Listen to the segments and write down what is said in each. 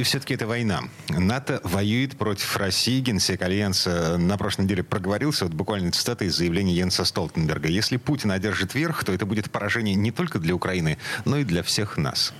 И все-таки это война. НАТО воюет против России. Генсек Альянса на прошлой неделе проговорился. Вот буквально цитата из заявления Йенса Столтенберга. Если Путин одержит верх, то это будет поражение не только для Украины, но и для всех нас.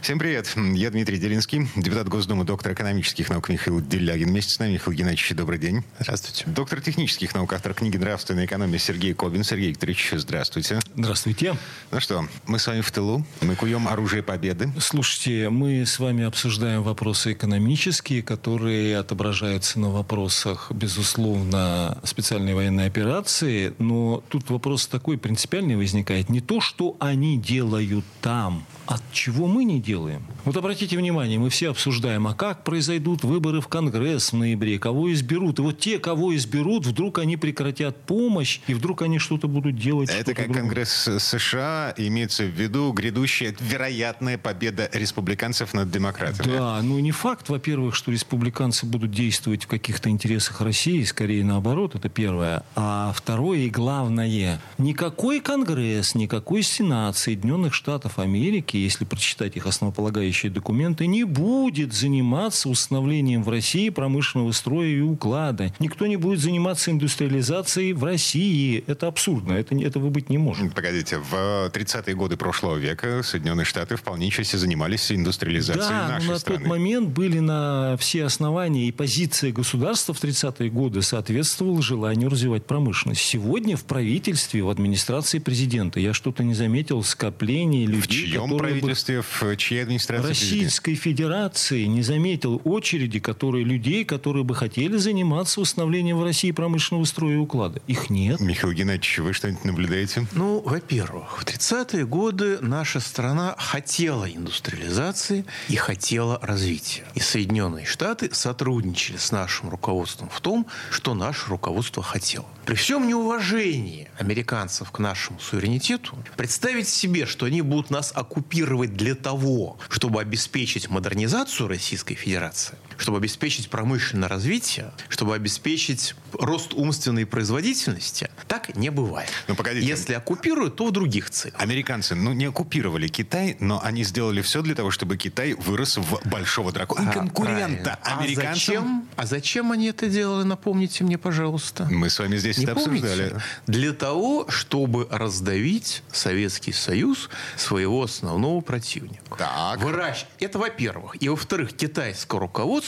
Всем привет. Я Дмитрий Делинский, депутат Госдумы, доктор экономических наук Михаил Делягин. Вместе с нами Михаил Геннадьевич, добрый день. Здравствуйте. Доктор технических наук, автор книги «Нравственная экономия» Сергей Кобин. Сергей Викторович, здравствуйте. Здравствуйте. Ну что, мы с вами в тылу. Мы куем оружие победы. Слушайте, мы с вами обсуждаем вопросы экономические, которые отображаются на вопросах, безусловно, специальной военной операции. Но тут вопрос такой принципиальный возникает. Не то, что они делают там, от чего мы не делаем. Вот обратите внимание, мы все обсуждаем, а как произойдут выборы в Конгресс в ноябре, кого изберут. И вот те, кого изберут, вдруг они прекратят помощь, и вдруг они что-то будут делать. Это как другое. Конгресс США, имеется в виду грядущая вероятная победа республиканцев над демократами. Да, ну не факт, во-первых, что республиканцы будут действовать в каких-то интересах России, скорее наоборот, это первое. А второе и главное, никакой Конгресс, никакой Сенат Соединенных Штатов Америки если прочитать их основополагающие документы, не будет заниматься установлением в России промышленного строя и уклада. Никто не будет заниматься индустриализацией в России. Это абсурдно. Это, этого быть не может. Погодите, в 30-е годы прошлого века Соединенные Штаты вполне часто занимались индустриализацией да, нашей на страны. тот момент были на все основания и позиция государства в 30-е годы соответствовала желанию развивать промышленность. Сегодня в правительстве, в администрации президента я что-то не заметил скопления людей, в чьем правительстве, в чьей администрации? Российской? Федерации не заметил очереди, которые людей, которые бы хотели заниматься установлением в России промышленного строя и уклада. Их нет. Михаил Геннадьевич, вы что-нибудь наблюдаете? Ну, во-первых, в 30-е годы наша страна хотела индустриализации и хотела развития. И Соединенные Штаты сотрудничали с нашим руководством в том, что наше руководство хотело. При всем неуважении американцев к нашему суверенитету, представить себе, что они будут нас оккупировать для того, чтобы обеспечить модернизацию Российской Федерации, чтобы обеспечить промышленное развитие, чтобы обеспечить рост умственной производительности, так не бывает. Ну, погодите. Если оккупируют, то в других целях. Американцы, ну, не оккупировали Китай, но они сделали все для того, чтобы Китай вырос в большого дракона. А, конкурента правильно. американцам. А зачем? а зачем они это делали, напомните мне, пожалуйста. Мы с вами здесь не это обсуждали. Помните? Для того, чтобы раздавить Советский Союз своего основного противника. Так. Выращ... Это во-первых. И во-вторых, китайское руководство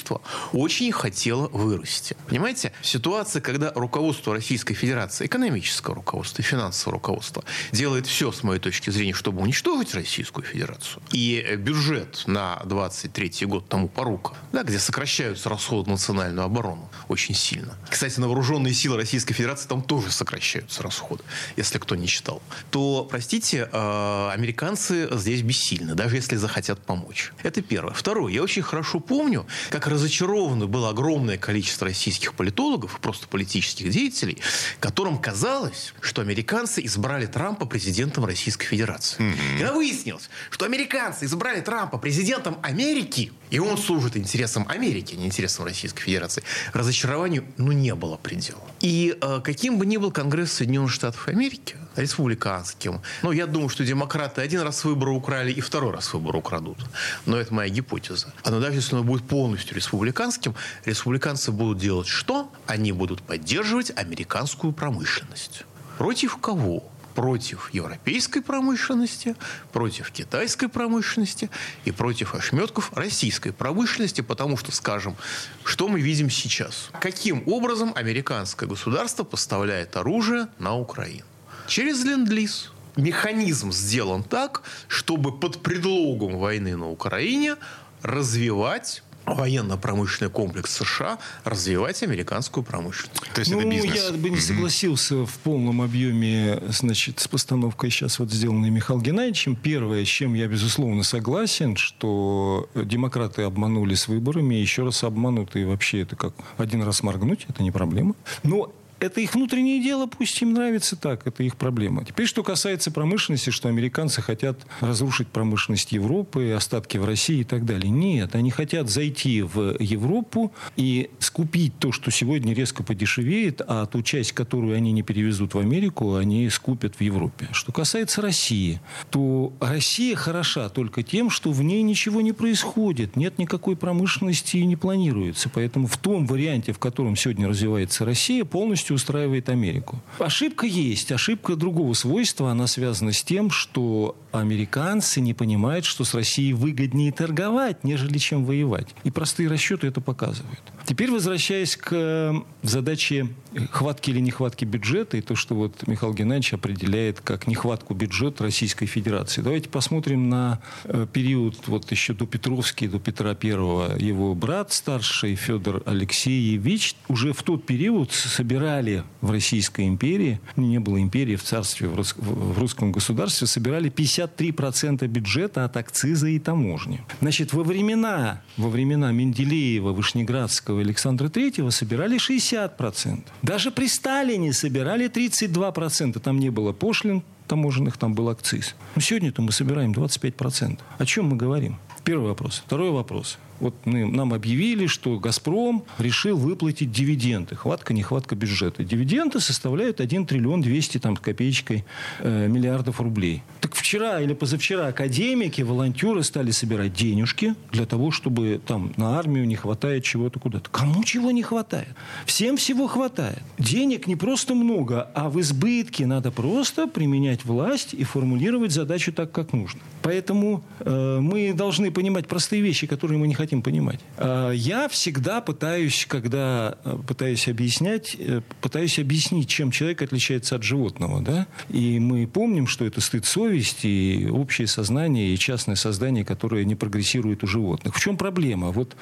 очень хотело вырасти. Понимаете? Ситуация, когда руководство Российской Федерации, экономическое руководство и финансовое руководство делает все, с моей точки зрения, чтобы уничтожить Российскую Федерацию. И бюджет на 23 год тому порука, да, где сокращаются расходы на национальную оборону очень сильно. Кстати, на вооруженные силы Российской Федерации там тоже сокращаются расходы, если кто не читал. То, простите, э, американцы здесь бессильны, даже если захотят помочь. Это первое. Второе. Я очень хорошо помню, как разочаровано было огромное количество российских политологов, просто политических деятелей, которым казалось, что американцы избрали Трампа президентом Российской Федерации. Mm-hmm. Когда выяснилось, что американцы избрали Трампа президентом Америки, и он служит интересам Америки, а не интересам Российской Федерации, разочарованию ну, не было предела. И э, каким бы ни был Конгресс Соединенных Штатов Америки, республиканским, ну, я думаю, что демократы один раз выборы украли и второй раз выборы украдут. Но это моя гипотеза. А но даже если он будет полностью республиканским, республиканцы будут делать что? Они будут поддерживать американскую промышленность. Против кого? против европейской промышленности, против китайской промышленности и против ошметков российской промышленности, потому что, скажем, что мы видим сейчас? Каким образом американское государство поставляет оружие на Украину? Через ленд-лиз. Механизм сделан так, чтобы под предлогом войны на Украине развивать военно-промышленный комплекс США развивать американскую промышленность. То есть ну, это бизнес. я бы не согласился в полном объеме значит, с постановкой сейчас вот сделанной Михаилом Геннадьевичем. Первое, с чем я, безусловно, согласен, что демократы обманули с выборами, еще раз обманут, и вообще это как один раз моргнуть, это не проблема. Но это их внутреннее дело, пусть им нравится так, это их проблема. Теперь, что касается промышленности, что американцы хотят разрушить промышленность Европы, остатки в России и так далее. Нет, они хотят зайти в Европу и скупить то, что сегодня резко подешевеет, а ту часть, которую они не перевезут в Америку, они скупят в Европе. Что касается России, то Россия хороша только тем, что в ней ничего не происходит, нет никакой промышленности и не планируется. Поэтому в том варианте, в котором сегодня развивается Россия, полностью устраивает Америку. Ошибка есть. Ошибка другого свойства. Она связана с тем, что американцы не понимают, что с Россией выгоднее торговать, нежели чем воевать. И простые расчеты это показывают. Теперь возвращаясь к э, задаче хватки или нехватки бюджета и то, что вот Михаил Геннадьевич определяет как нехватку бюджета Российской Федерации. Давайте посмотрим на э, период вот еще до Петровский, до Петра Первого. Его брат старший Федор Алексеевич уже в тот период собирали в Российской империи, ну, не было империи в царстве, в, рус, в русском государстве, собирали 53% бюджета от акциза и таможни. Значит, во времена, во времена Менделеева, Вышнеградского, Александра Третьего собирали 60%. Даже при Сталине собирали 32%. Там не было пошлин таможенных, там был акциз. Но сегодня-то мы собираем 25%. О чем мы говорим? Первый вопрос. Второй вопрос. Вот мы, нам объявили, что «Газпром» решил выплатить дивиденды. Хватка, нехватка бюджета. Дивиденды составляют 1 триллион 200 там, копеечкой э, миллиардов рублей. Так вчера или позавчера академики, волонтеры стали собирать денежки для того, чтобы там на армию не хватает чего-то куда-то. Кому чего не хватает? Всем всего хватает. Денег не просто много, а в избытке надо просто применять власть и формулировать задачу так, как нужно. Поэтому э, мы должны понимать простые вещи, которые мы не хотим хотим понимать. А, я всегда пытаюсь, когда э, пытаюсь объяснять, э, пытаюсь объяснить, чем человек отличается от животного. Да? И мы помним, что это стыд совести, и общее сознание, и частное создание, которое не прогрессирует у животных. В чем проблема? Вот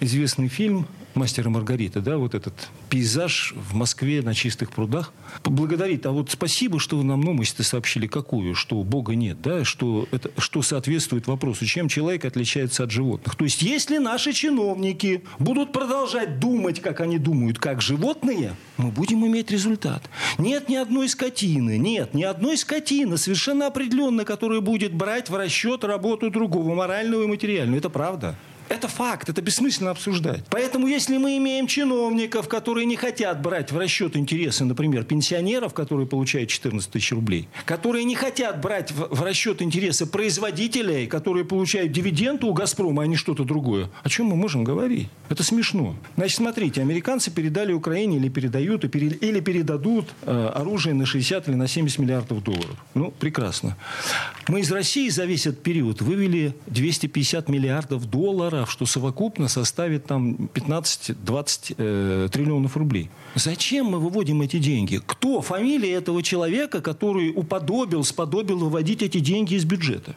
известный фильм «Мастер и Маргарита», да, вот этот пейзаж в Москве на чистых прудах, поблагодарит. А вот спасибо, что вы нам новость сообщили какую, что Бога нет, да, что, это, что соответствует вопросу, чем человек отличается от животных. То есть если наши чиновники будут продолжать думать, как они думают, как животные, мы будем иметь результат. Нет ни одной скотины, нет ни одной скотины совершенно определенно, которая будет брать в расчет работу другого, моральную и материальную. Это правда. Это факт, это бессмысленно обсуждать. Поэтому если мы имеем чиновников, которые не хотят брать в расчет интересы, например, пенсионеров, которые получают 14 тысяч рублей, которые не хотят брать в, расчет интересы производителей, которые получают дивиденды у «Газпрома», а не что-то другое, о чем мы можем говорить? Это смешно. Значит, смотрите, американцы передали Украине или передают, или передадут э, оружие на 60 или на 70 миллиардов долларов. Ну, прекрасно. Мы из России за весь этот период вывели 250 миллиардов долларов штраф, что совокупно составит там 15-20 э, триллионов рублей. Зачем мы выводим эти деньги? Кто фамилия этого человека, который уподобил, сподобил выводить эти деньги из бюджета?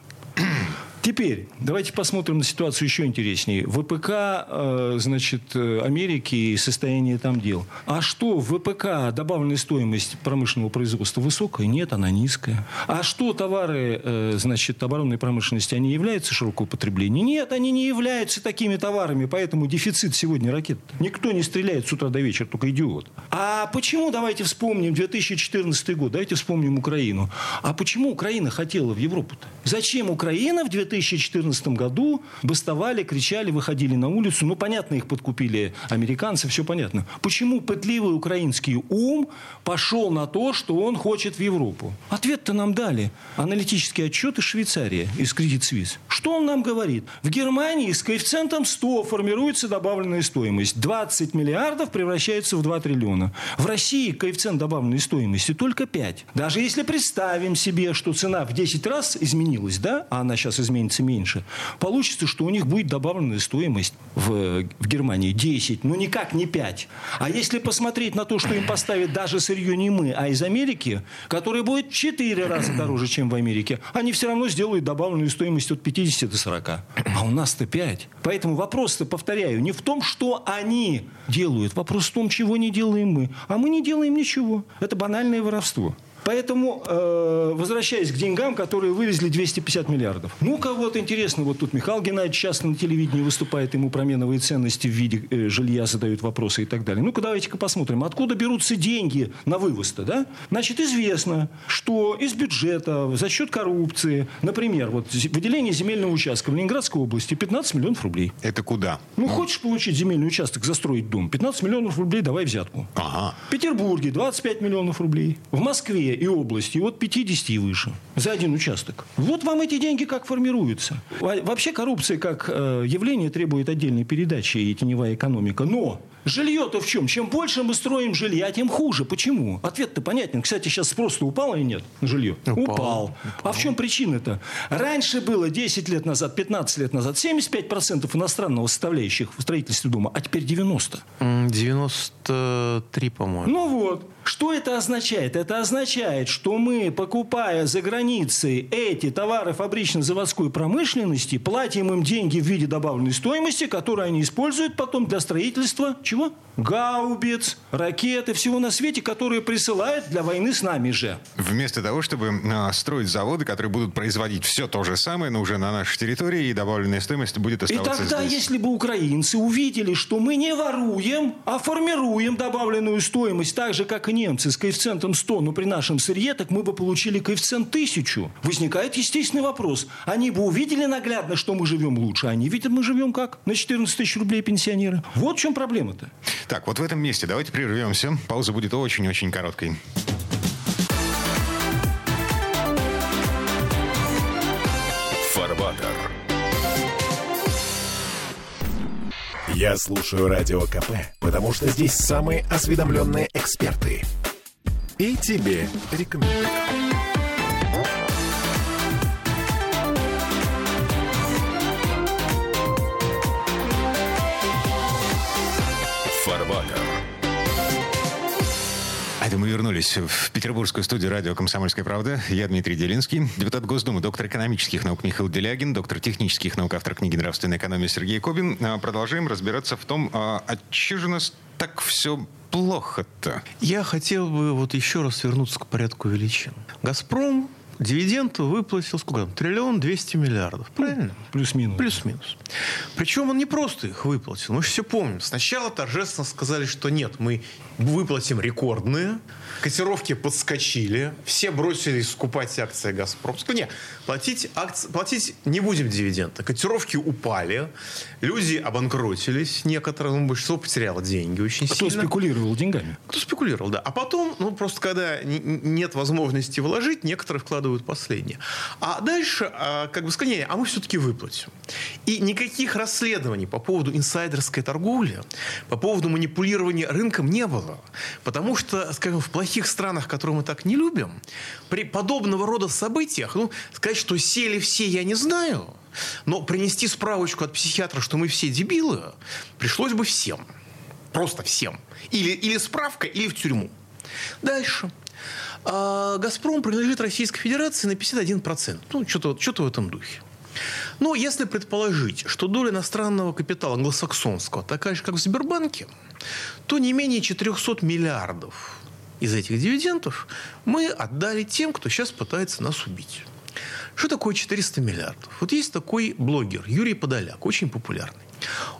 Теперь давайте посмотрим на ситуацию еще интереснее. ВПК, э, значит, э, Америки и состояние там дел. А что, в ВПК добавленная стоимость промышленного производства высокая? Нет, она низкая. А что, товары, э, значит, оборонной промышленности, они являются широкого потребления? Нет, они не являются такими товарами, поэтому дефицит сегодня ракет. Никто не стреляет с утра до вечера, только идиот. А почему, давайте вспомним 2014 год, давайте вспомним Украину. А почему Украина хотела в Европу-то? Зачем Украина в 2014 2014 году бастовали, кричали, выходили на улицу. Ну, понятно, их подкупили американцы, все понятно. Почему пытливый украинский ум пошел на то, что он хочет в Европу? Ответ-то нам дали. Аналитический отчет из Швейцарии, из Credit Suisse. Что он нам говорит? В Германии с коэффициентом 100 формируется добавленная стоимость. 20 миллиардов превращается в 2 триллиона. В России коэффициент добавленной стоимости только 5. Даже если представим себе, что цена в 10 раз изменилась, да, а она сейчас изменится изменится меньше, получится, что у них будет добавленная стоимость в, в Германии 10, ну никак не 5. А если посмотреть на то, что им поставят даже сырье не мы, а из Америки, которое будет в 4 раза дороже, чем в Америке, они все равно сделают добавленную стоимость от 50 до 40. А у нас-то 5. Поэтому вопрос-то, повторяю, не в том, что они делают, вопрос в том, чего не делаем мы. А мы не делаем ничего. Это банальное воровство. Поэтому, э, возвращаясь к деньгам, которые вывезли 250 миллиардов. Ну, кого-то интересно, вот тут Михаил Геннадьевич часто на телевидении выступает, ему променовые ценности в виде э, жилья задают вопросы и так далее. Ну-ка, давайте-ка посмотрим, откуда берутся деньги на вывоз-то, да? Значит, известно, что из бюджета за счет коррупции, например, вот выделение земельного участка в Ленинградской области 15 миллионов рублей. Это куда? Ну, хочешь получить земельный участок, застроить дом, 15 миллионов рублей давай взятку. Ага. В Петербурге 25 миллионов рублей. В Москве и области от 50 и выше. За один участок. Вот вам эти деньги как формируются. Вообще коррупция как э, явление требует отдельной передачи и теневая экономика. Но Жилье-то в чем? Чем больше мы строим жилья, тем хуже. Почему? Ответ-то понятен. Кстати, сейчас спрос-то упал или нет на жилье? Упал. упал. А в чем причина-то? Раньше было 10 лет назад, 15 лет назад 75% иностранного составляющих в строительстве дома, а теперь 90. 93, по-моему. Ну вот. Что это означает? Это означает, что мы, покупая за границей эти товары фабрично-заводской промышленности, платим им деньги в виде добавленной стоимости, которые они используют потом для строительства чего? гаубиц, ракеты, всего на свете, которые присылают для войны с нами же. Вместо того, чтобы э, строить заводы, которые будут производить все то же самое, но уже на нашей территории, и добавленная стоимость будет оставаться И тогда, здесь. если бы украинцы увидели, что мы не воруем, а формируем добавленную стоимость, так же, как и немцы, с коэффициентом 100, но при нашем сырье, так мы бы получили коэффициент 1000. Возникает естественный вопрос. Они бы увидели наглядно, что мы живем лучше, а они видят, мы живем как? На 14 тысяч рублей пенсионеры. Вот в чем проблема-то. Так, вот в этом месте давайте прервемся. Пауза будет очень-очень короткой. Фарбатер. Я слушаю Радио КП, потому что здесь самые осведомленные эксперты. И тебе рекомендую. Это мы вернулись в петербургскую студию радио «Комсомольская правда». Я Дмитрий Делинский, депутат Госдумы, доктор экономических наук Михаил Делягин, доктор технических наук, автор книги «Нравственная экономия» Сергей Кобин. А, продолжаем разбираться в том, а, а че же нас так все плохо-то? Я хотел бы вот еще раз вернуться к порядку величин. «Газпром» дивиденд выплатил сколько там? Триллион двести миллиардов. Правильно? Плюс-минус. Плюс-минус. Причем он не просто их выплатил. Мы же все помним. Сначала торжественно сказали, что нет, мы выплатим рекордные. Котировки подскочили. Все бросились скупать акции «Газпром». Нет, платить, акции, платить не будем дивиденды. Котировки упали. Люди обанкротились. Некоторые, ну, большинство потеряло деньги очень Кто сильно. Кто спекулировал деньгами? Кто спекулировал, да. А потом, ну, просто когда нет возможности вложить, некоторые вкладывают последнее. А дальше, а, как бы сказали, а мы все-таки выплатим. И никаких расследований по поводу инсайдерской торговли, по поводу манипулирования рынком не было. Потому что, скажем, в плохих странах, которые мы так не любим, при подобного рода событиях, ну, сказать, что сели все, я не знаю, но принести справочку от психиатра, что мы все дебилы, пришлось бы всем. Просто всем. Или, или справка, или в тюрьму. Дальше. А «Газпром» принадлежит Российской Федерации на 51%. Ну, что-то что в этом духе. Но если предположить, что доля иностранного капитала англосаксонского такая же, как в Сбербанке, то не менее 400 миллиардов из этих дивидендов мы отдали тем, кто сейчас пытается нас убить. Что такое 400 миллиардов? Вот есть такой блогер Юрий Подоляк, очень популярный.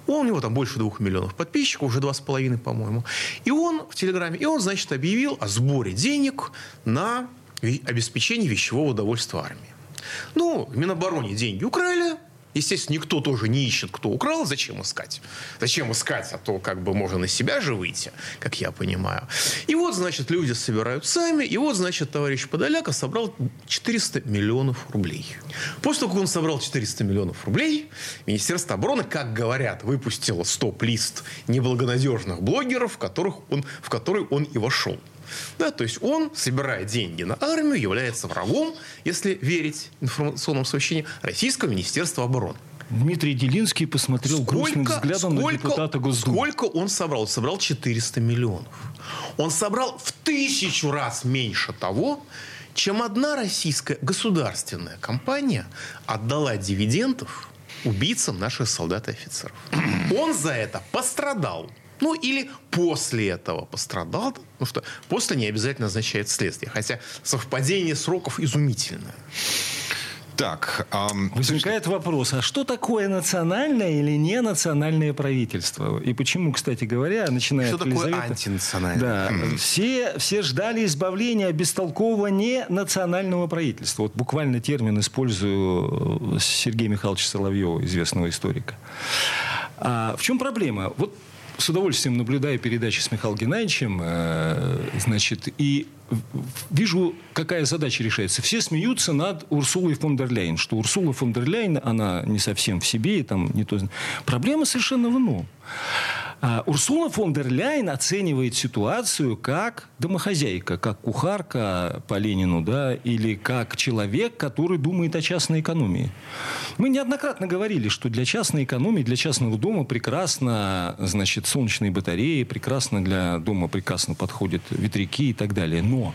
Он, у него там больше двух миллионов подписчиков, уже два с половиной, по-моему. И он в Телеграме, и он, значит, объявил о сборе денег на обеспечение вещевого удовольствия армии. Ну, в Минобороне деньги украли, Естественно, никто тоже не ищет, кто украл. Зачем искать? Зачем искать? А то как бы можно на себя же выйти, как я понимаю. И вот, значит, люди собирают сами. И вот, значит, товарищ Подоляка собрал 400 миллионов рублей. После того, как он собрал 400 миллионов рублей, Министерство обороны, как говорят, выпустило стоп-лист неблагонадежных блогеров, в, которых он, в который он и вошел. Да, то есть он, собирая деньги на армию, является врагом, если верить информационному сообщению, Российского Министерства обороны. Дмитрий Делинский посмотрел сколько, грустным взглядом сколько, на депутата Госдумы. Сколько он собрал? Собрал 400 миллионов. Он собрал в тысячу раз меньше того, чем одна российская государственная компания отдала дивидендов убийцам наших солдат и офицеров. Он за это пострадал. Ну, или после этого пострадал, потому что после не обязательно означает следствие. Хотя совпадение сроков изумительное. Так, эм, возникает вопрос, а что такое национальное или не национальное правительство? И почему, кстати говоря, начиная что от такое антинациональное? Да, mm. все, все ждали избавления от бестолкового ненационального правительства. Вот буквально термин использую Сергея Михайловича Соловьева, известного историка. А в чем проблема? Вот с удовольствием наблюдаю передачи с Михаилом Геннадьевичем, э, значит, и вижу, какая задача решается. Все смеются над Урсулой фон дер Ляйн, что Урсула фон дер Ляйн, она не совсем в себе, и там не то... Проблема совершенно в ином. А Урсула фон дер Ляйн оценивает ситуацию как домохозяйка, как кухарка по Ленину, да, или как человек, который думает о частной экономии. Мы неоднократно говорили, что для частной экономии, для частного дома прекрасно, значит, солнечные батареи, прекрасно для дома прекрасно подходят ветряки и так далее. Но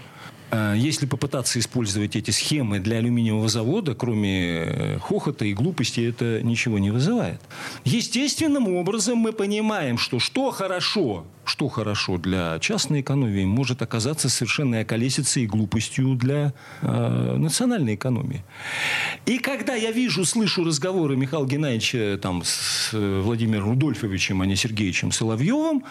если попытаться использовать эти схемы для алюминиевого завода, кроме э, хохота и глупости, это ничего не вызывает. Естественным образом мы понимаем, что что хорошо что хорошо для частной экономии, может оказаться совершенной околесицей и глупостью для э, национальной экономии. И когда я вижу, слышу разговоры Михаила Геннадьевича там, с э, Владимиром Рудольфовичем, а не Сергеевичем Соловьевым,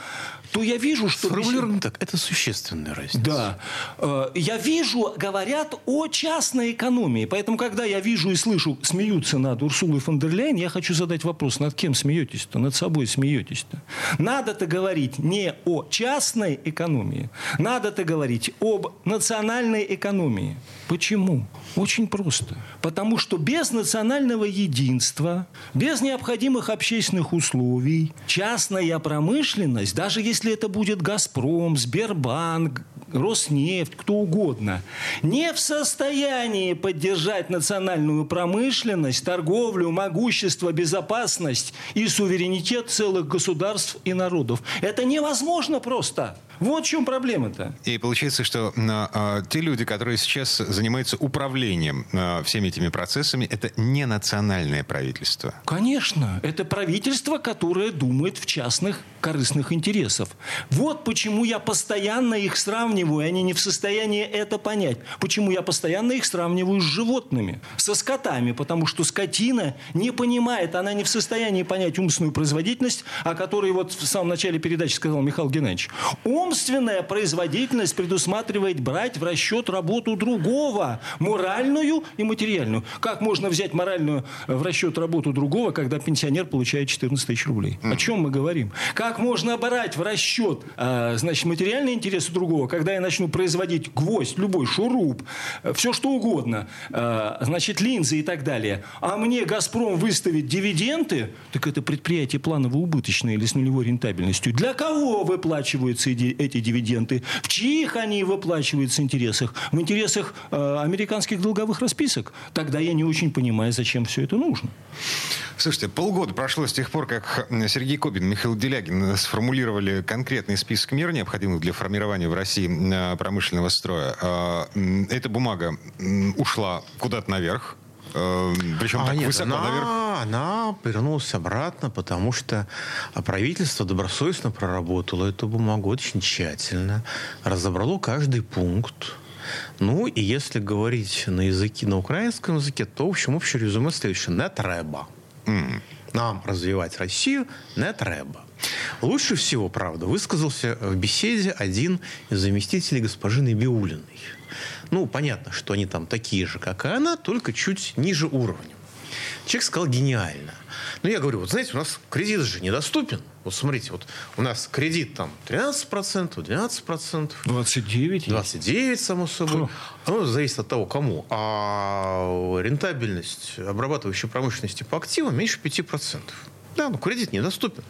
то я вижу, что... Сформулировано так, это существенная разница. Да. Э, я вижу, говорят о частной экономии. Поэтому, когда я вижу и слышу, смеются над Урсулой фон дер Ляйн, я хочу задать вопрос, над кем смеетесь-то? Над собой смеетесь-то? Надо-то говорить не о частной экономии. Надо-то говорить об национальной экономии. Почему? Очень просто. Потому что без национального единства, без необходимых общественных условий, частная промышленность, даже если это будет «Газпром», «Сбербанк», Роснефть, кто угодно, не в состоянии поддержать национальную промышленность, торговлю, могущество, безопасность и суверенитет целых государств и народов. Это невозможно просто. Вот в чем проблема-то. И получается, что э, те люди, которые сейчас занимаются управлением э, всеми этими процессами, это не национальное правительство. Конечно. Это правительство, которое думает в частных корыстных интересов. Вот почему я постоянно их сравниваю, они не в состоянии это понять. Почему я постоянно их сравниваю с животными, со скотами, потому что скотина не понимает, она не в состоянии понять умственную производительность, о которой вот в самом начале передачи сказал Михаил Геннадьевич. Он Умственная производительность предусматривает брать в расчет работу другого, моральную и материальную. Как можно взять моральную э, в расчет работу другого, когда пенсионер получает 14 тысяч рублей? О чем мы говорим? Как можно брать в расчет, э, значит, материальные интересы другого, когда я начну производить гвоздь, любой шуруп, э, все что угодно, значит, линзы и так далее, а мне «Газпром» выставит дивиденды, так это предприятие планово-убыточное или с нулевой рентабельностью. Для кого выплачиваются эти дивиденды, в чьих они выплачиваются интересах? В интересах э, американских долговых расписок? Тогда я не очень понимаю, зачем все это нужно. Слушайте, полгода прошло с тех пор, как Сергей Кобин Михаил Делягин сформулировали конкретный список мер, необходимых для формирования в России э, промышленного строя. Э, эта бумага ушла куда-то наверх, Причем а так нет, высоко она, наверх. Она вернулась обратно, потому что правительство добросовестно проработало эту бумагу очень тщательно, разобрало каждый пункт. Ну, и если говорить на языке, на украинском языке, то, в общем, общее резюме следующее. Не треба. Mm. Нам развивать Россию не треба. Лучше всего, правда, высказался в беседе один из заместителей госпожи Набиулиной. Ну, понятно, что они там такие же, как и она, только чуть ниже уровня. Человек сказал гениально. Ну, я говорю, вот знаете, у нас кредит же недоступен. Вот смотрите, вот у нас кредит там 13%, 12%. 29? 29, само собой. Ну, зависит от того, кому. А рентабельность обрабатывающей промышленности по активам меньше 5%. Да, ну кредит недоступен.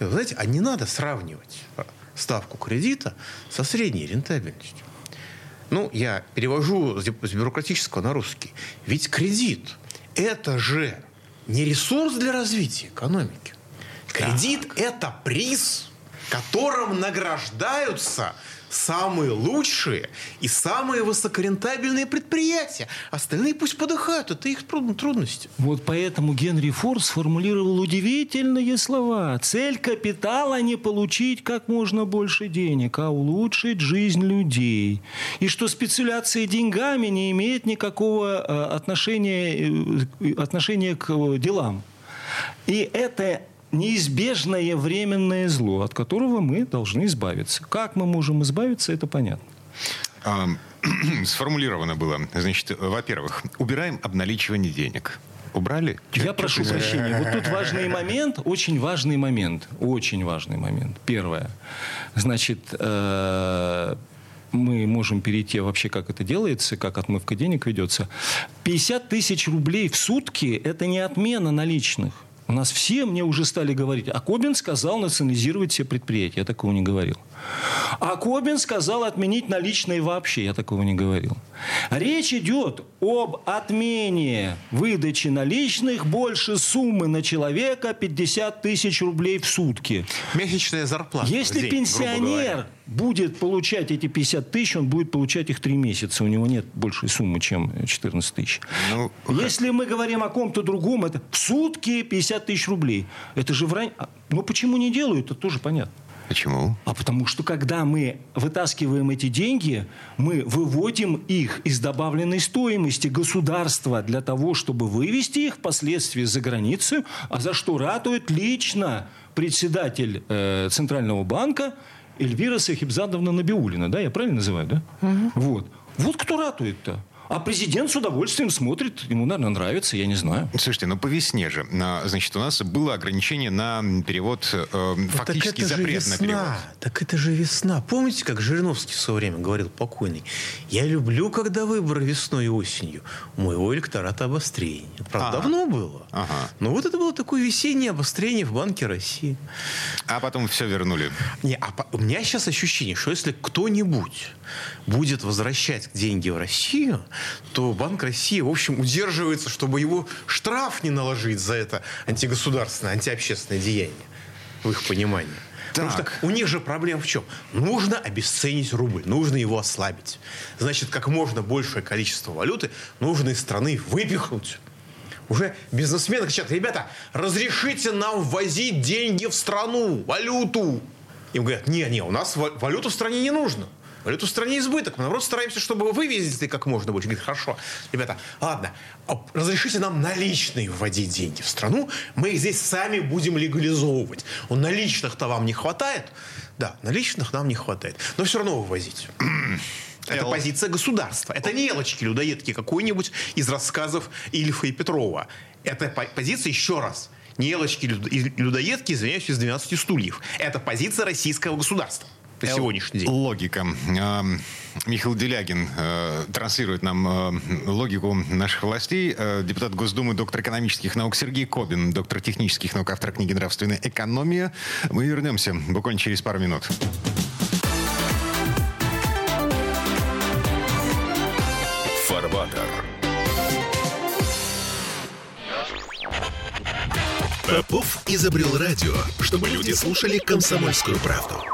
Вы знаете, а не надо сравнивать ставку кредита со средней рентабельностью. Ну, я перевожу с бюрократического на русский. Ведь кредит – это же не ресурс для развития экономики. Кредит это приз, которым награждаются самые лучшие и самые высокорентабельные предприятия. Остальные пусть подыхают, это их трудности. Вот поэтому Генри Форд сформулировал удивительные слова. Цель капитала не получить как можно больше денег, а улучшить жизнь людей. И что спецуляция деньгами не имеет никакого э, отношения, э, отношения к делам. И это неизбежное временное зло, от которого мы должны избавиться. Как мы можем избавиться, это понятно. Сформулировано было. Значит, во-первых, убираем обналичивание денег. Убрали? Я Чё прошу прощения. Вот тут важный момент, очень важный момент. Очень важный момент. Первое. Значит, э, мы можем перейти вообще, как это делается, как отмывка денег ведется. 50 тысяч рублей в сутки – это не отмена наличных. У нас все мне уже стали говорить, а Кобин сказал национализировать все предприятия. Я такого не говорил. А Кобин сказал отменить наличные вообще. Я такого не говорил. Речь идет об отмене выдачи наличных больше суммы на человека 50 тысяч рублей в сутки. Месячная зарплата. Если день, пенсионер будет получать эти 50 тысяч, он будет получать их 3 месяца. У него нет большей суммы, чем 14 тысяч. Ну, Если мы говорим о ком-то другом, это в сутки 50 тысяч рублей. Это же врань. Ну почему не делают, это тоже понятно. Почему? А потому что когда мы вытаскиваем эти деньги, мы выводим их из добавленной стоимости государства для того, чтобы вывести их впоследствии за границу, а за что ратует лично председатель э, Центрального банка Эльвира Сахибзадовна Набиулина. Да, я правильно называю, да? Угу. Вот. Вот кто ратует-то. А президент с удовольствием смотрит, ему, наверное, нравится, я не знаю. Слушайте, ну по весне же, значит, у нас было ограничение на перевод, э, фактически так запрет на перевод. Так это же весна. Помните, как Жириновский в свое время говорил покойный? Я люблю, когда выборы весной и осенью. У моего электората обострение. Правда, ага. давно было. Ага. Но вот это было такое весеннее обострение в Банке России. А потом все вернули. Не, а по... у меня сейчас ощущение, что если кто-нибудь будет возвращать деньги в Россию, то Банк России, в общем, удерживается, чтобы его штраф не наложить за это антигосударственное, антиобщественное деяние, в их понимании. Так. Потому что у них же проблема в чем? Нужно обесценить рубль, нужно его ослабить. Значит, как можно большее количество валюты нужно из страны выпихнуть. Уже бизнесмены кричат, ребята, разрешите нам ввозить деньги в страну, валюту. Им говорят, не-не, у нас валюту в стране не нужно. Валюту в стране избыток. Мы, наоборот, стараемся, чтобы вы вывезли как можно больше. Говорит, хорошо, ребята, ладно, разрешите нам наличные вводить деньги в страну. Мы их здесь сами будем легализовывать. У наличных-то вам не хватает? Да, наличных нам не хватает. Но все равно вывозить. Это позиция государства. Это не елочки-людоедки какой-нибудь из рассказов Ильфа и Петрова. Это позиция, еще раз, не елочки-людоедки, извиняюсь, из 12 стульев. Это позиция российского государства по сегодняшний день. Логика. Михаил Делягин э, транслирует нам э, логику наших властей. Э, депутат Госдумы, доктор экономических наук Сергей Кобин, доктор технических наук, автор книги «Нравственная экономия». Мы вернемся буквально через пару минут. Фарбатер. Попов изобрел радио, чтобы люди слушали комсомольскую правду.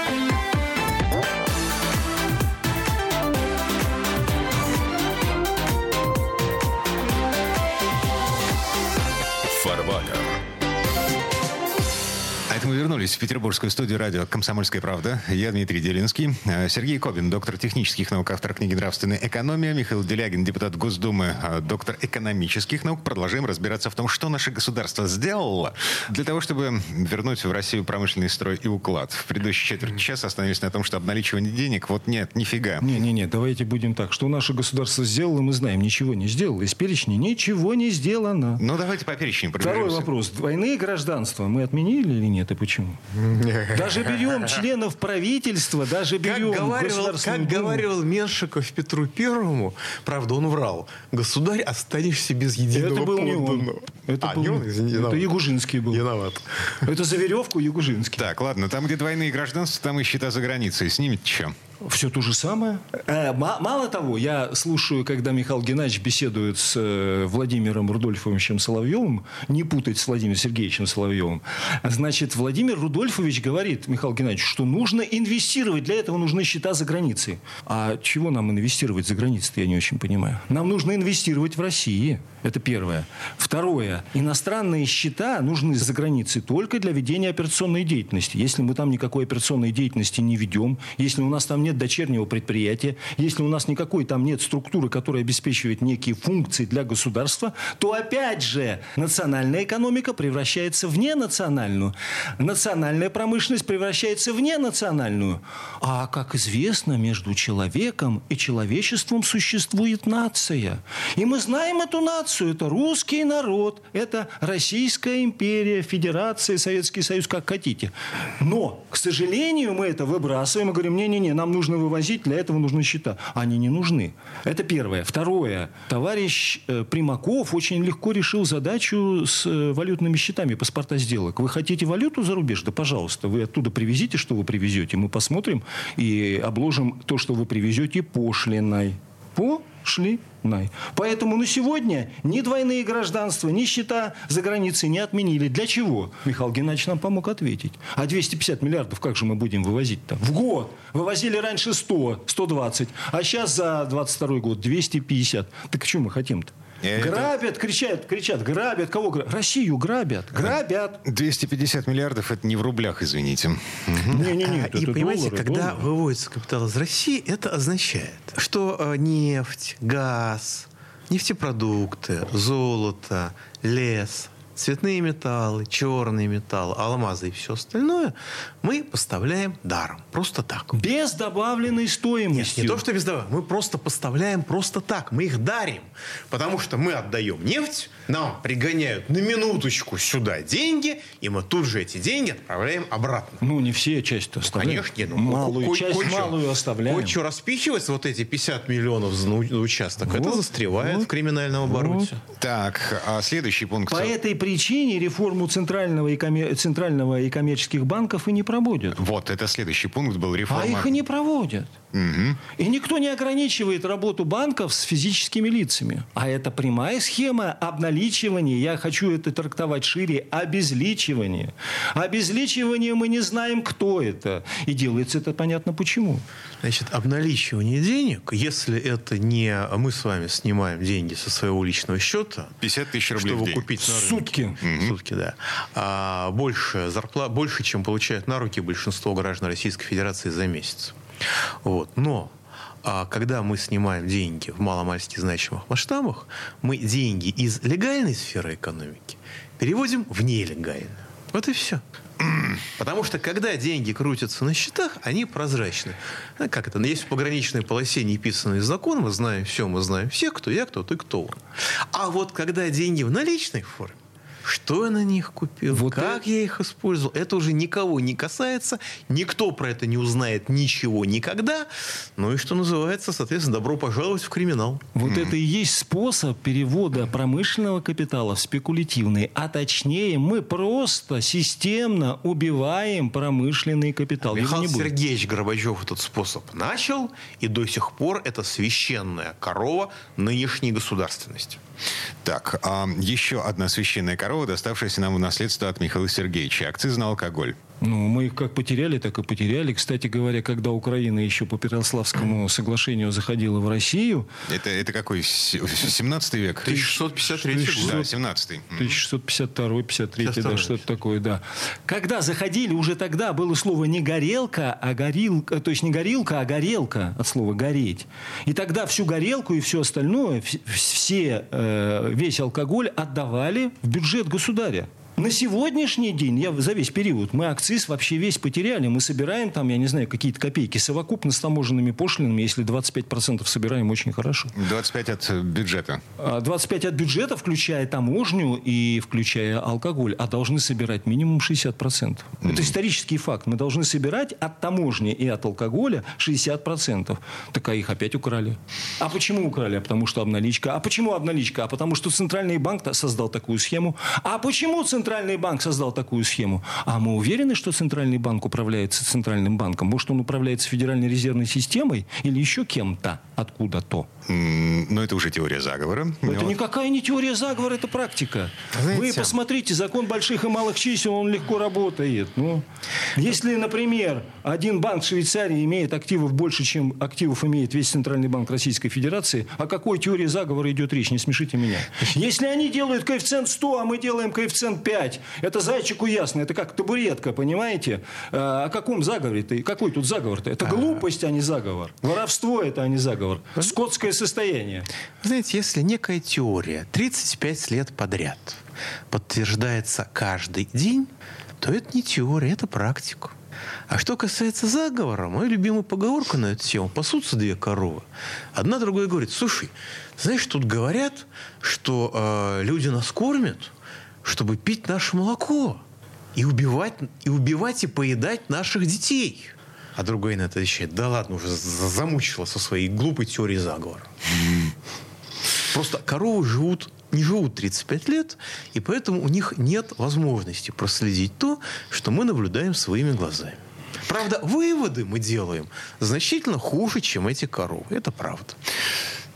Мы вернулись в петербургскую студию радио «Комсомольская правда». Я Дмитрий Делинский. Э, Сергей Кобин, доктор технических наук, автор книги «Нравственная экономия». Михаил Делягин, депутат Госдумы, э, доктор экономических наук. Продолжаем разбираться в том, что наше государство сделало для того, чтобы вернуть в Россию промышленный строй и уклад. В предыдущей четверть часа остановились на том, что обналичивание денег, вот нет, нифига. Не-не-не, давайте будем так. Что наше государство сделало, мы знаем. Ничего не сделало. Из перечня ничего не сделано. Ну, давайте по перечню Второй вопрос. Двойные гражданства мы отменили или нет? Почему? Даже берем членов правительства, даже берем как говаривал, как говорил Меншиков Петру Первому, правда, он врал, государь, останешься без единого Это был подданного. Это, а, был, не он, извини, это Ягужинский был. Виноват. Это за веревку Ягужинский. Так, ладно, там, где двойные гражданства, там и счета за границей. Снимет что? Все то же самое. Э, мало того, я слушаю, когда Михаил Геннадьевич беседует с э, Владимиром Рудольфовичем Соловьевым, не путать с Владимиром Сергеевичем Соловьевым, значит, Владимир Рудольфович говорит, Михаил Геннадьевич, что нужно инвестировать, для этого нужны счета за границей. А чего нам инвестировать за границей, я не очень понимаю. Нам нужно инвестировать в России. Это первое. Второе. Иностранные счета нужны за границей только для ведения операционной деятельности. Если мы там никакой операционной деятельности не ведем, если у нас там нет дочернего предприятия, если у нас никакой там нет структуры, которая обеспечивает некие функции для государства, то опять же национальная экономика превращается в ненациональную. Национальная промышленность превращается в ненациональную. А, как известно, между человеком и человечеством существует нация. И мы знаем эту нацию, это русский народ, это Российская империя, Федерация, Советский Союз, как хотите. Но, к сожалению, мы это выбрасываем и говорим, не-не-не, нам нужно вывозить, для этого нужны счета. Они не нужны. Это первое. Второе. Товарищ э, Примаков очень легко решил задачу с э, валютными счетами, паспорта сделок. Вы хотите валюту за рубеж? Да, пожалуйста, вы оттуда привезите, что вы привезете. Мы посмотрим и обложим то, что вы привезете, пошлиной. Пошли Най. Поэтому на сегодня ни двойные гражданства, ни счета за границей не отменили. Для чего? Михаил Геннадьевич нам помог ответить. А 250 миллиардов как же мы будем вывозить-то? В год. Вывозили раньше 100, 120, а сейчас за 22 год 250. Так что мы хотим-то? Это... Грабят, кричат, кричат, грабят. Кого грабят? Россию грабят, грабят. 250 миллиардов, это не в рублях, извините. Не-не-не, И понимаете, доллары, когда доллары. выводится капитал из России, это означает, что э, нефть, газ, нефтепродукты, золото, лес, цветные металлы, черные металлы, алмазы и все остальное мы поставляем даром, просто так. Без добавленной стоимости. Нет, не то, что без добавленной. Мы просто поставляем просто так. Мы их дарим. Потому что мы отдаем нефть, нам пригоняют на минуточку сюда деньги, и мы тут же эти деньги отправляем обратно. Ну, не все части ну, оставляем. Конечно, ну, малую ко- часть, кое- малую оставляем. Кое-что распихивается, вот эти 50 миллионов за участок, вот, это застревает вот, в криминальном обороте. Вот. Так, а следующий пункт. По этой причине реформу центрального и, коммер... центрального и коммерческих банков и не проводят. Вот, это следующий пункт был реформа. А их и не проводят. Угу. И никто не ограничивает работу банков с физическими лицами. А это прямая схема обналичивания. Я хочу это трактовать шире. Обезличивание. Обезличивание мы не знаем, кто это. И делается это понятно почему. Значит, обналичивание денег, если это не мы с вами снимаем деньги со своего личного счета. 50 тысяч рублей чтобы купить на рынке. Сутки. Угу. Сутки, да. А больше зарплат, больше, чем получают на руки большинство граждан Российской Федерации за месяц. Вот. Но а когда мы снимаем деньги в маломальски значимых масштабах, мы деньги из легальной сферы экономики переводим в нелегальную. Вот и все. Потому что когда деньги крутятся на счетах, они прозрачны. А как это? Есть в пограничной полосе неписанный закон, мы знаем все, мы знаем всех, кто я, кто ты, кто он. А вот когда деньги в наличной форме, что я на них купил, вот как это... я их использовал, это уже никого не касается, никто про это не узнает ничего никогда. Ну и что называется, соответственно, добро пожаловать в криминал. Вот mm. это и есть способ перевода промышленного капитала в спекулятивный. А точнее, мы просто системно убиваем промышленный капитал. Михаил Сергеевич Горбачев этот способ начал, и до сих пор это священная корова нынешней государственности. Так, а еще одна священная корова, доставшаяся нам в наследство от Михаила Сергеевича. Акциз на алкоголь. Ну, мы их как потеряли, так и потеряли. Кстати говоря, когда Украина еще по Переславскому соглашению заходила в Россию... Это, это какой? 17 век? 1653 год. Да, 17 1652 53 да, что-то такое, да. Когда заходили, уже тогда было слово не горелка, а горилка, то есть не горилка, а горелка от слова гореть. И тогда всю горелку и все остальное, все, э, весь алкоголь отдавали в бюджет государя. На сегодняшний день, я за весь период, мы акциз вообще весь потеряли. Мы собираем там, я не знаю, какие-то копейки. Совокупно с таможенными пошлинами, если 25% собираем, очень хорошо. 25 от бюджета. 25 а, от бюджета, включая таможню и включая алкоголь. А должны собирать минимум 60%. Mm-hmm. Это исторический факт. Мы должны собирать от таможни и от алкоголя 60%. Так а их опять украли. А почему украли? А потому что обналичка. А почему обналичка? А потому что Центральный банк создал такую схему. А почему Центральный банк создал такую схему? А мы уверены, что Центральный банк управляется Центральным банком? Может, он управляется Федеральной резервной системой или еще кем-то откуда-то? Но это уже теория заговора. Это никакая не теория заговора, это практика. Знаете, Вы посмотрите, закон больших и малых чисел, он легко работает. Ну, если, например, один банк Швейцарии имеет активов больше, чем активов имеет весь Центральный банк Российской Федерации, о какой теории заговора идет речь? Не смешите меня. Если они делают коэффициент 100, а мы делаем коэффициент 5, это зайчику ясно, это как табуретка, понимаете? А, о каком заговоре-то? Какой тут заговор-то? Это глупость, а не заговор. Воровство это, а не заговор. Скотское состояние. Знаете, если некая теория 35 лет подряд подтверждается каждый день, то это не теория, это практика. А что касается заговора, моя любимая поговорка на эту тему. Пасутся две коровы. Одна другая говорит, слушай, знаешь, тут говорят, что э, люди нас кормят, чтобы пить наше молоко и убивать, и убивать и поедать наших детей. А другой на это отвечает, да ладно, уже замучила со своей глупой теорией заговора. Просто коровы живут не живут 35 лет, и поэтому у них нет возможности проследить то, что мы наблюдаем своими глазами. Правда, выводы мы делаем значительно хуже, чем эти коровы. Это правда.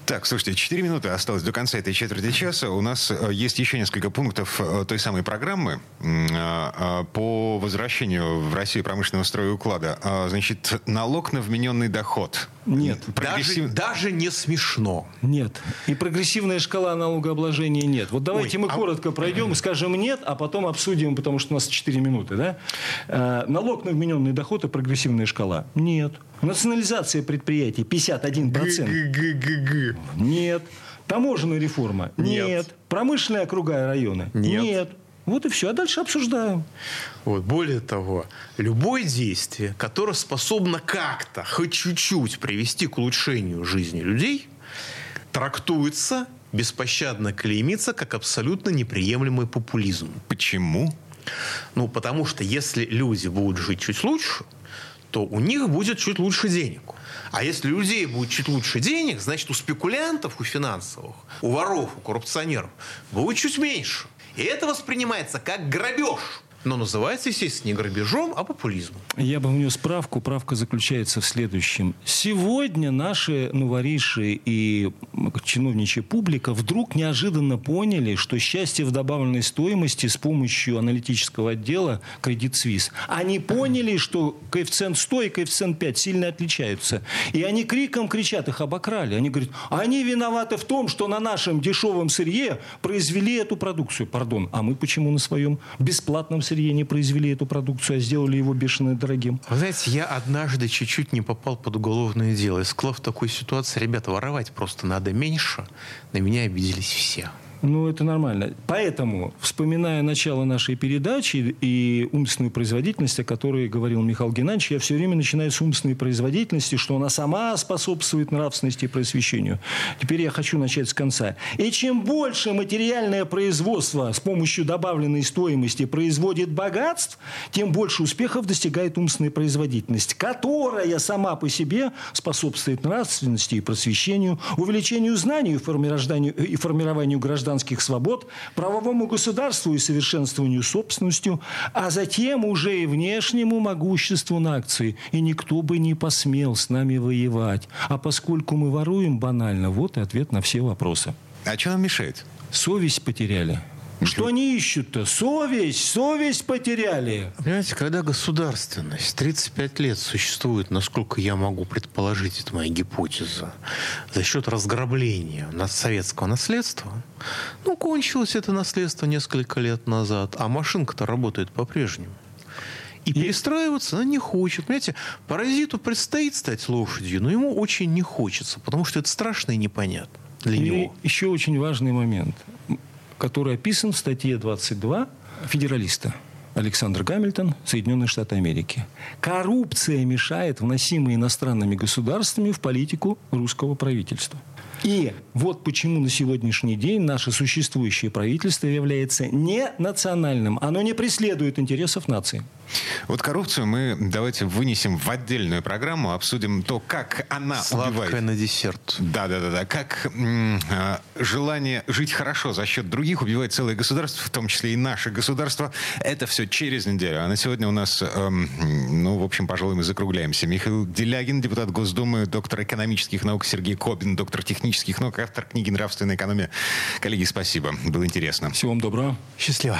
Так, слушайте, 4 минуты осталось до конца этой четверти часа. У нас э, есть еще несколько пунктов э, той самой программы э, по возвращению в Россию промышленного строя уклада. Значит, налог на вмененный доход. Нет. Прогрессив... Даже, даже не смешно. Нет. И прогрессивная шкала налогообложения нет. Вот давайте Ой, мы а... коротко пройдем и скажем нет, а потом обсудим, потому что у нас 4 минуты. Да? Налог на вмененный доход и прогрессивная шкала. Нет. Национализация предприятий 51%. Г-г-г-г-г. Нет. Таможенная реформа? Нет. Нет. Промышленные округа и районы? Нет. Нет. Вот и все. А дальше обсуждаем. Вот. Более того, любое действие, которое способно как-то, хоть чуть-чуть привести к улучшению жизни людей, трактуется, беспощадно клеймится как абсолютно неприемлемый популизм. Почему? Ну, потому что если люди будут жить чуть лучше, то у них будет чуть лучше денег. А если у людей будет чуть лучше денег, значит, у спекулянтов, у финансовых, у воров, у коррупционеров будет чуть меньше. И это воспринимается как грабеж но называется, естественно, не грабежом, а популизмом. Я бы внес справку. Правка заключается в следующем. Сегодня наши новориши и чиновничья публика вдруг неожиданно поняли, что счастье в добавленной стоимости с помощью аналитического отдела Credit Suisse. Они поняли, что коэффициент 100 и коэффициент 5 сильно отличаются. И они криком кричат, их обокрали. Они говорят, они виноваты в том, что на нашем дешевом сырье произвели эту продукцию. Пардон, а мы почему на своем бесплатном сырье сырье не произвели эту продукцию, а сделали его бешено дорогим. Вы знаете, я однажды чуть-чуть не попал под уголовное дело. И сказал в такой ситуации, ребята, воровать просто надо меньше. На меня обиделись все. Ну, это нормально. Поэтому, вспоминая начало нашей передачи и умственную производительность, о которой говорил Михаил Геннадьевич, я все время начинаю с умственной производительности, что она сама способствует нравственности и просвещению. Теперь я хочу начать с конца. И чем больше материальное производство с помощью добавленной стоимости производит богатств, тем больше успехов достигает умственная производительность, которая сама по себе способствует нравственности и просвещению, увеличению знаний и формированию, граждан гражданских свобод, правовому государству и совершенствованию собственностью, а затем уже и внешнему могуществу нации. И никто бы не посмел с нами воевать. А поскольку мы воруем банально, вот и ответ на все вопросы. А что нам мешает? Совесть потеряли. Что они ищут-то? Совесть, совесть потеряли. Понимаете, когда государственность 35 лет существует, насколько я могу предположить, это моя гипотеза, за счет разграбления советского наследства, ну, кончилось это наследство несколько лет назад, а машинка-то работает по-прежнему. И перестраиваться она не хочет. Понимаете, паразиту предстоит стать лошадью, но ему очень не хочется, потому что это страшно и непонятно для и него. Еще очень важный момент который описан в статье 22 федералиста. Александр Гамильтон, Соединенные Штаты Америки. Коррупция мешает вносимой иностранными государствами в политику русского правительства. И вот почему на сегодняшний день наше существующее правительство является не национальным. Оно не преследует интересов нации. Вот коррупцию мы давайте вынесем в отдельную программу, обсудим то, как она Сладкое убивает. на десерт. Да, да, да, да. Как м, э, желание жить хорошо за счет других убивает целое государство, в том числе и наше государство. Это все через неделю. А на сегодня у нас, эм, ну, в общем, пожалуй, мы закругляемся. Михаил Делягин, депутат Госдумы, доктор экономических наук Сергей Кобин, доктор технических наук, автор книги «Нравственная экономия». Коллеги, спасибо. Было интересно. Всего вам доброго. Счастливо.